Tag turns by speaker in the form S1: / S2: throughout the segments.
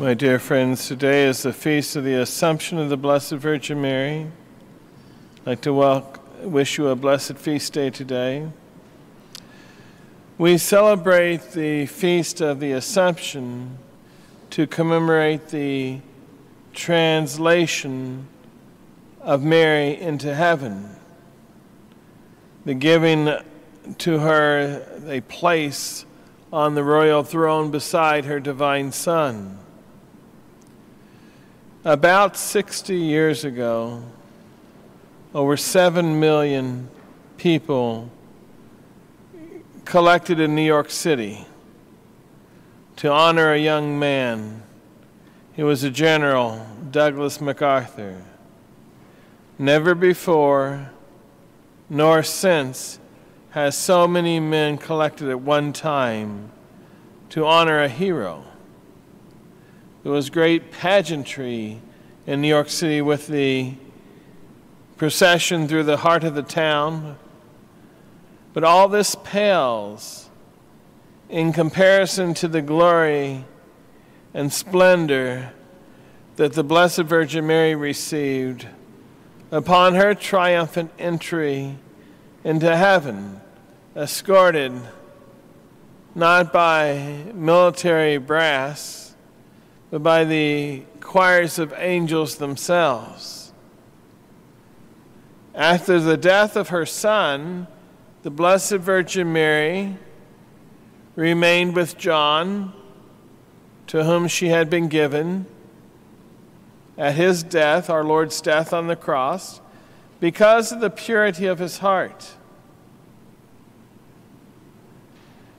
S1: My dear friends, today is the feast of the Assumption of the Blessed Virgin Mary. I'd like to wish you a blessed feast day today. We celebrate the feast of the Assumption to commemorate the translation of Mary into heaven, the giving to her a place on the royal throne beside her divine Son. About 60 years ago, over 7 million people collected in New York City to honor a young man. He was a general, Douglas MacArthur. Never before nor since has so many men collected at one time to honor a hero. There was great pageantry in New York City with the procession through the heart of the town. But all this pales in comparison to the glory and splendor that the Blessed Virgin Mary received upon her triumphant entry into heaven, escorted not by military brass but by the choirs of angels themselves. After the death of her son, the Blessed Virgin Mary remained with John, to whom she had been given at his death, our Lord's death on the cross, because of the purity of his heart.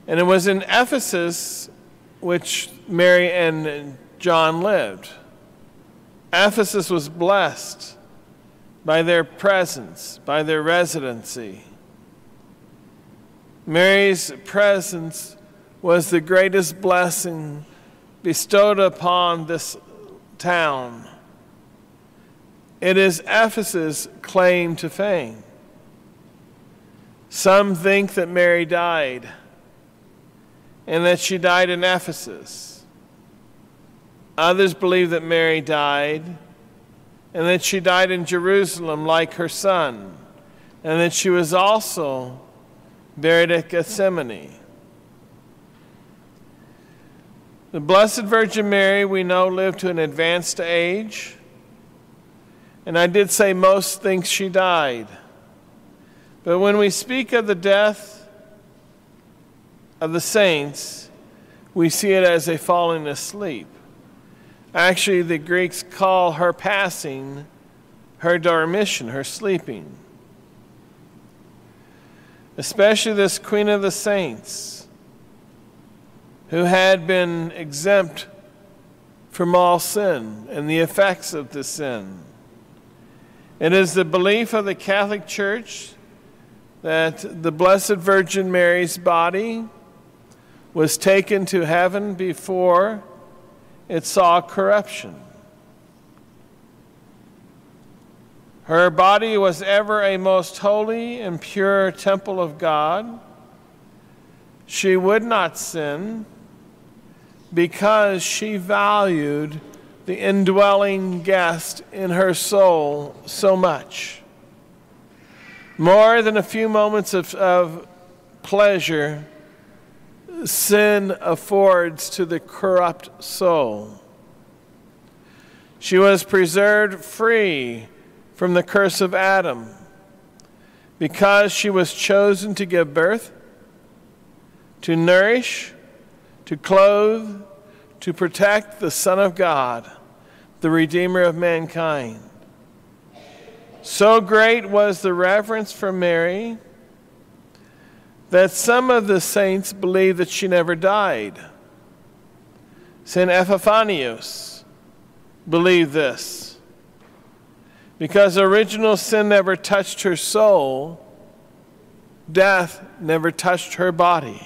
S1: And it was in Ephesus which Mary and John lived. Ephesus was blessed by their presence, by their residency. Mary's presence was the greatest blessing bestowed upon this town. It is Ephesus' claim to fame. Some think that Mary died and that she died in Ephesus. Others believe that Mary died and that she died in Jerusalem like her son, and that she was also buried at Gethsemane. The Blessed Virgin Mary, we know, lived to an advanced age, and I did say most think she died. But when we speak of the death of the saints, we see it as a falling asleep. Actually, the Greeks call her passing her dormition, her sleeping. Especially this Queen of the Saints, who had been exempt from all sin and the effects of the sin. It is the belief of the Catholic Church that the Blessed Virgin Mary's body was taken to heaven before it saw corruption. Her body was ever a most holy and pure temple of God. She would not sin because she valued the indwelling guest in her soul so much. More than a few moments of, of pleasure sin affords to the corrupt soul. She was preserved free from the curse of Adam because she was chosen to give birth, to nourish, to clothe, to protect the Son of God, the Redeemer of mankind. So great was the reverence for Mary that some of the saints believe that she never died. St. Epiphanius believed this. Because original sin never touched her soul, death never touched her body.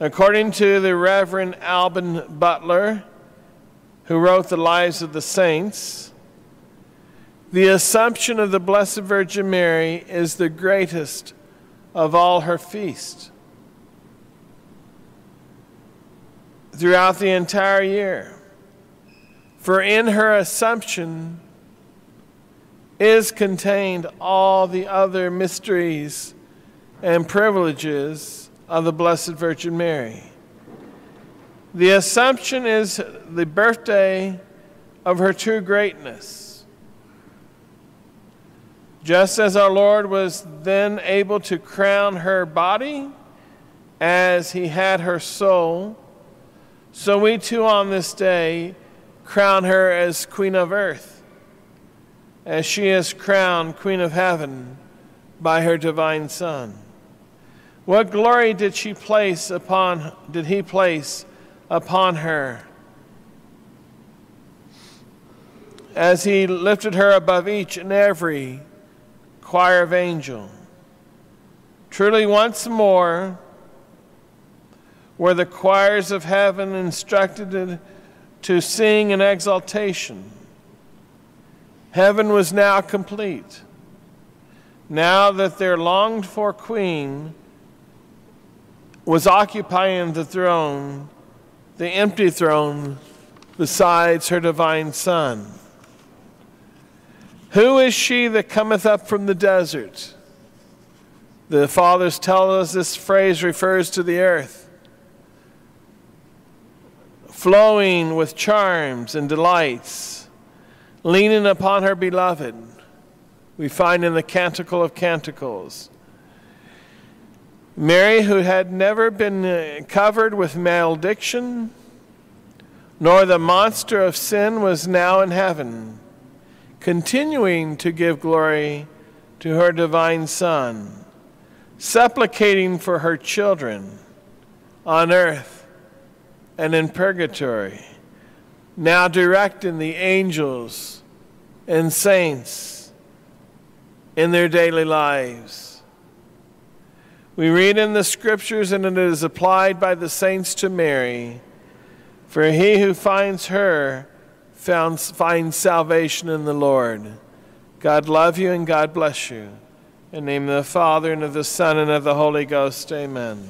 S1: According to the Reverend Alban Butler, who wrote the Lives of the Saints, the Assumption of the Blessed Virgin Mary is the greatest of all her feast. throughout the entire year. For in her assumption is contained all the other mysteries and privileges of the Blessed Virgin Mary. The Assumption is the birthday of her true greatness. Just as our Lord was then able to crown her body as he had her soul, so we too on this day crown her as Queen of Earth, as she is crowned Queen of Heaven by her divine Son. What glory did she place upon did he place upon her? As he lifted her above each and every choir of angels. Truly once more were the choirs of heaven instructed to sing in exaltation. Heaven was now complete. Now that their longed for queen was occupying the throne, the empty throne, besides her divine Son. Who is she that cometh up from the desert? The fathers tell us this phrase refers to the earth, flowing with charms and delights, leaning upon her beloved. We find in the Canticle of Canticles. Mary, who had never been uh, covered with malediction, nor the monster of sin, was now in heaven, continuing to give glory to her divine Son, supplicating for her children on earth and in purgatory, now directing the angels and saints in their daily lives we read in the scriptures, and it is applied by the saints to Mary. For he who finds her found, finds salvation in the Lord. God love you and God bless you. In the name of the Father, and of the Son, and of the Holy Ghost, amen.